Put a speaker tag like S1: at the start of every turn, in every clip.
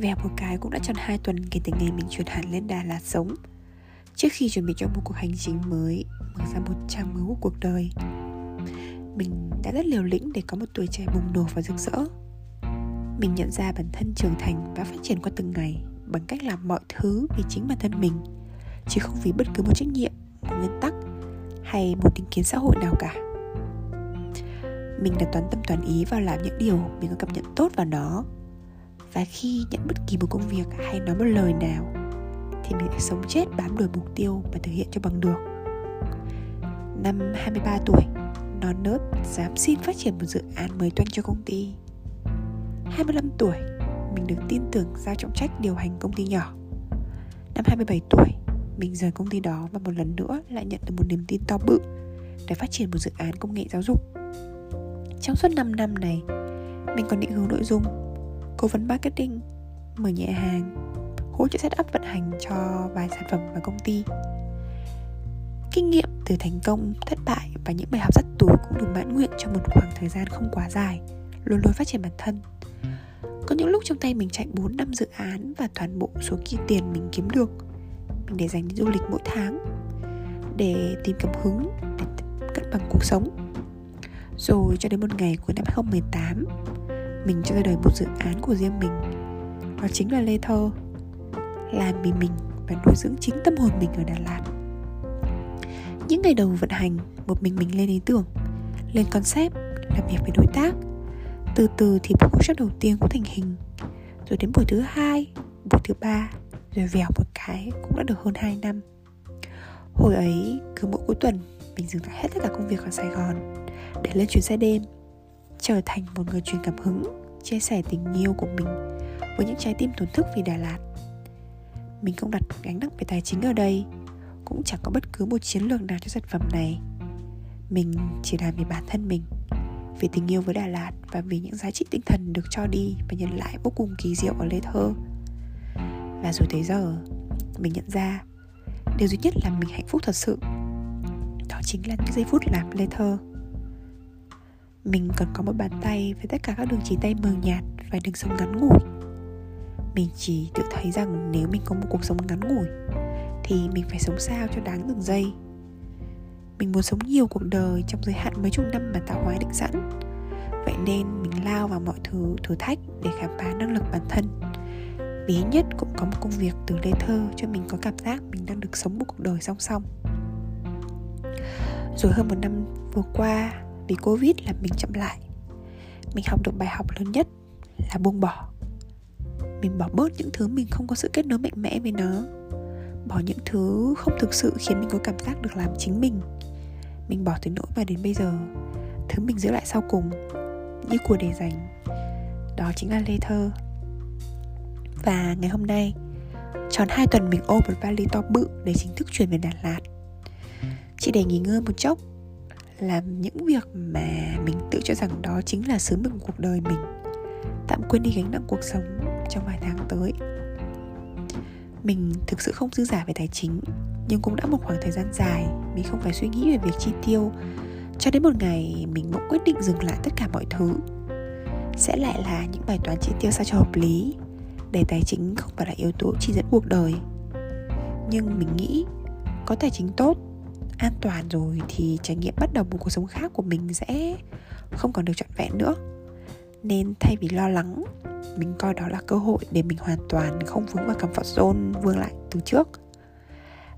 S1: Vèo một cái cũng đã tròn 2 tuần kể từ ngày mình chuyển hẳn lên Đà Lạt sống. Trước khi chuẩn bị cho một cuộc hành trình mới Mở ra một trang mới của cuộc đời Mình đã rất liều lĩnh để có một tuổi trẻ bùng nổ và rực rỡ. Mình nhận ra bản thân trưởng thành và phát triển qua từng ngày Bằng cách làm mọi thứ vì chính bản thân mình Chứ không vì bất cứ một trách nhiệm, một nguyên tắc Hay một định kiến xã hội nào cả. Mình đã toán tâm toàn ý vào làm những điều mình có cảm nhận tốt vào nó và khi nhận bất kỳ một công việc hay nói một lời nào thì mình sẽ sống chết bám đuổi mục tiêu và thực hiện cho bằng được. Năm 23 tuổi non nớt dám xin phát triển một dự án mới toanh cho công ty. 25 tuổi mình được tin tưởng giao trọng trách điều hành công ty nhỏ. Năm 27 tuổi, mình rời công ty đó và một lần nữa lại nhận được một niềm tin to bự để phát triển một dự án công nghệ giáo dục. Trong suốt 5 năm này, mình còn định hướng nội dung, cố vấn marketing, mở nhà hàng, hỗ trợ setup vận hành cho vài sản phẩm và công ty. Kinh nghiệm từ thành công, thất bại và những bài học rất túi cũng đủ mãn nguyện trong một khoảng thời gian không quá dài, luôn luôn phát triển bản thân. Có những lúc trong tay mình chạy 4 năm dự án và toàn bộ số kia tiền mình kiếm được mình để dành đi du lịch mỗi tháng để tìm cảm hứng để cân bằng cuộc sống rồi cho đến một ngày cuối năm 2018 mình cho ra đời một dự án của riêng mình. Đó chính là Lê Thơ. Làm vì mình và nuôi dưỡng chính tâm hồn mình ở Đà Lạt. Những ngày đầu vận hành, Một mình mình lên ý tưởng, Lên concept, Làm việc với đối tác. Từ từ thì buổi workshop đầu tiên cũng thành hình, Rồi đến buổi thứ hai, Buổi thứ ba, Rồi vèo một cái cũng đã được hơn 2 năm. Hồi ấy, cứ mỗi cuối tuần, Mình dừng lại hết tất cả công việc ở Sài Gòn để lên chuyến xe đêm trở thành một người truyền cảm hứng, chia sẻ tình yêu của mình với những trái tim tổn thức vì Đà Lạt. Mình không đặt gánh nặng về tài chính ở đây, cũng chẳng có bất cứ một chiến lược nào cho sản phẩm này. Mình chỉ làm vì bản thân mình, vì tình yêu với Đà Lạt và vì những giá trị tinh thần được cho đi và nhận lại vô cùng kỳ diệu ở Lê Thơ. Và rồi tới giờ, mình nhận ra, điều duy nhất làm mình hạnh phúc thật sự, đó chính là những giây phút làm Lê Thơ mình còn có một bàn tay với tất cả các đường chỉ tay mờ nhạt và đường sống ngắn ngủi. Mình chỉ tự thấy rằng nếu mình có một cuộc sống ngắn ngủi, thì mình phải sống sao cho đáng từng giây. Mình muốn sống nhiều cuộc đời trong giới hạn mấy chục năm mà tạo hóa định sẵn. Vậy nên mình lao vào mọi thứ, thử thách để khám phá năng lực bản thân. Bí nhất cũng có một công việc từ lê thơ cho mình có cảm giác mình đang được sống một cuộc đời song song. Rồi hơn một năm vừa qua vì Covid làm mình chậm lại. Mình học được bài học lớn nhất là buông bỏ. Mình bỏ bớt những thứ mình không có sự kết nối mạnh mẽ với nó. Bỏ những thứ không thực sự khiến mình có cảm giác được làm chính mình. Mình bỏ từ nỗi mà đến bây giờ. Thứ mình giữ lại sau cùng, Như của để dành, Đó chính là lê thơ. Và ngày hôm nay, Tròn 2 tuần mình ôm một vali to bự Để chính thức chuyển về Đà Lạt. Chỉ để nghỉ ngơi một chốc làm những việc mà mình tự cho rằng đó chính là sứ mệnh của cuộc đời mình. Tạm quên đi gánh nặng cuộc sống trong vài tháng tới. Mình thực sự không dư giả về tài chính, nhưng cũng đã một khoảng thời gian dài mình không phải suy nghĩ về việc chi tiêu. Cho đến một ngày mình bỗng quyết định dừng lại tất cả mọi thứ. Sẽ lại là những bài toán chi tiêu sao cho hợp lý, để tài chính không phải là yếu tố chỉ dẫn cuộc đời. Nhưng mình nghĩ có tài chính tốt an toàn rồi thì trải nghiệm bắt đầu một cuộc sống khác của mình sẽ không còn được trọn vẹn nữa. Nên thay vì lo lắng mình coi đó là cơ hội để mình hoàn toàn không vướng vào comfort zone vương lại từ trước.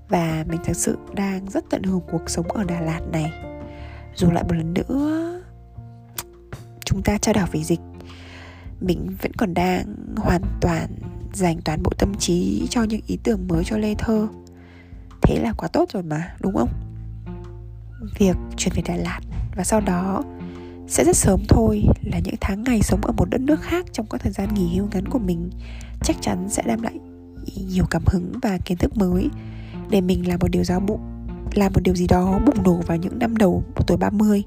S1: Và mình thật sự đang rất tận hưởng cuộc sống ở Đà Lạt này. Dù lại một lần nữa chúng ta trao đảo về dịch mình vẫn còn đang hoàn toàn dành toàn bộ tâm trí cho những ý tưởng mới cho Lê Thơ. Thế là quá tốt rồi mà, đúng không? Việc chuyển về Đà Lạt. Và sau đó sẽ rất sớm thôi là những tháng ngày sống ở một đất nước khác trong các thời gian nghỉ hưu ngắn của mình chắc chắn sẽ đem lại nhiều cảm hứng và kiến thức mới. Để mình làm một điều giáo bụng làm một điều gì đó bùng nổ vào những năm đầu của tuổi 30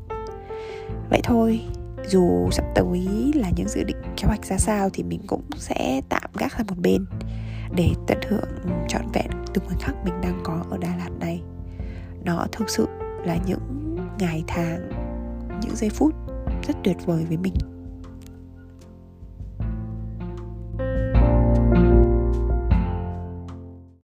S1: Vậy thôi, dù sắp tới là những dự định kế hoạch ra sao thì mình cũng sẽ tạm gác sang một bên để tận hưởng trọn vẹn từng khoảnh khắc mình đang có ở Đà Lạt này. Nó thực sự là những ngày tháng những giây phút rất tuyệt vời với mình.